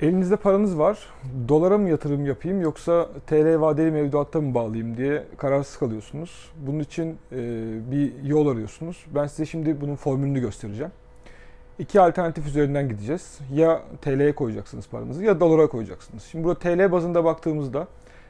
Elinizde paranız var. Dolara mı yatırım yapayım yoksa TL vadeli mevduatta mı bağlayayım diye kararsız kalıyorsunuz. Bunun için e, bir yol arıyorsunuz. Ben size şimdi bunun formülünü göstereceğim. İki alternatif üzerinden gideceğiz. Ya TL'ye koyacaksınız paranızı ya dolara koyacaksınız. Şimdi burada TL bazında baktığımızda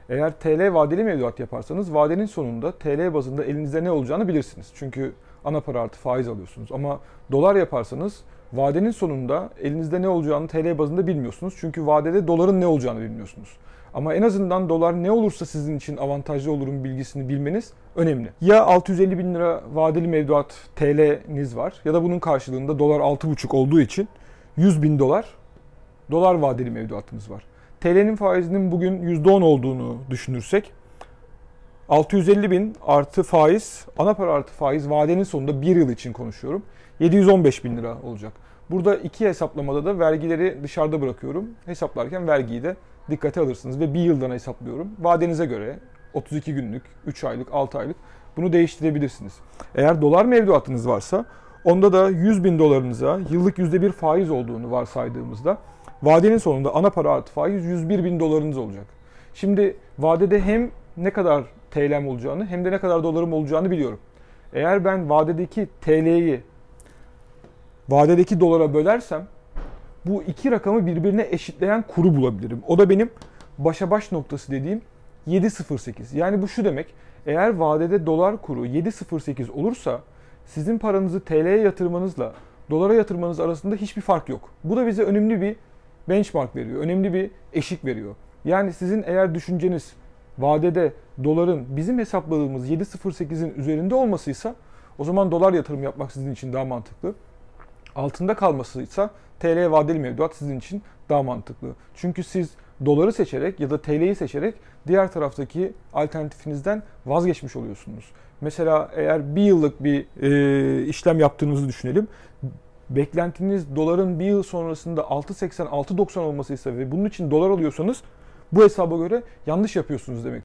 eğer TL vadeli mevduat yaparsanız vadenin sonunda TL bazında elinizde ne olacağını bilirsiniz. Çünkü ana para artı faiz alıyorsunuz. Ama dolar yaparsanız vadenin sonunda elinizde ne olacağını TL bazında bilmiyorsunuz. Çünkü vadede doların ne olacağını bilmiyorsunuz. Ama en azından dolar ne olursa sizin için avantajlı olurum bilgisini bilmeniz önemli. Ya 650 bin lira vadeli mevduat TL'niz var ya da bunun karşılığında dolar 6,5 olduğu için 100 bin dolar dolar vadeli mevduatınız var. TL'nin faizinin bugün %10 olduğunu düşünürsek 650 bin artı faiz, ana para artı faiz vadenin sonunda bir yıl için konuşuyorum. 715 bin lira olacak. Burada iki hesaplamada da vergileri dışarıda bırakıyorum. Hesaplarken vergiyi de dikkate alırsınız ve bir yıldan hesaplıyorum. Vadenize göre 32 günlük, 3 aylık, 6 aylık bunu değiştirebilirsiniz. Eğer dolar mevduatınız varsa onda da 100 bin dolarınıza yıllık %1 faiz olduğunu varsaydığımızda vadenin sonunda ana para artı faiz 101 bin dolarınız olacak. Şimdi vadede hem ne kadar TL'm olacağını hem de ne kadar dolarım olacağını biliyorum. Eğer ben vadedeki TL'yi vadedeki dolara bölersem bu iki rakamı birbirine eşitleyen kuru bulabilirim. O da benim başa baş noktası dediğim 7.08. Yani bu şu demek. Eğer vadede dolar kuru 7.08 olursa sizin paranızı TL'ye yatırmanızla dolara yatırmanız arasında hiçbir fark yok. Bu da bize önemli bir benchmark veriyor. Önemli bir eşik veriyor. Yani sizin eğer düşünceniz vadede doların bizim hesapladığımız 7.08'in üzerinde olmasıysa o zaman dolar yatırım yapmak sizin için daha mantıklı. Altında kalmasıysa TL vadeli mevduat sizin için daha mantıklı. Çünkü siz doları seçerek ya da TL'yi seçerek diğer taraftaki alternatifinizden vazgeçmiş oluyorsunuz. Mesela eğer bir yıllık bir e, işlem yaptığınızı düşünelim. Beklentiniz doların bir yıl sonrasında 6.80-6.90 olmasıysa ve bunun için dolar alıyorsanız bu hesaba göre yanlış yapıyorsunuz demek.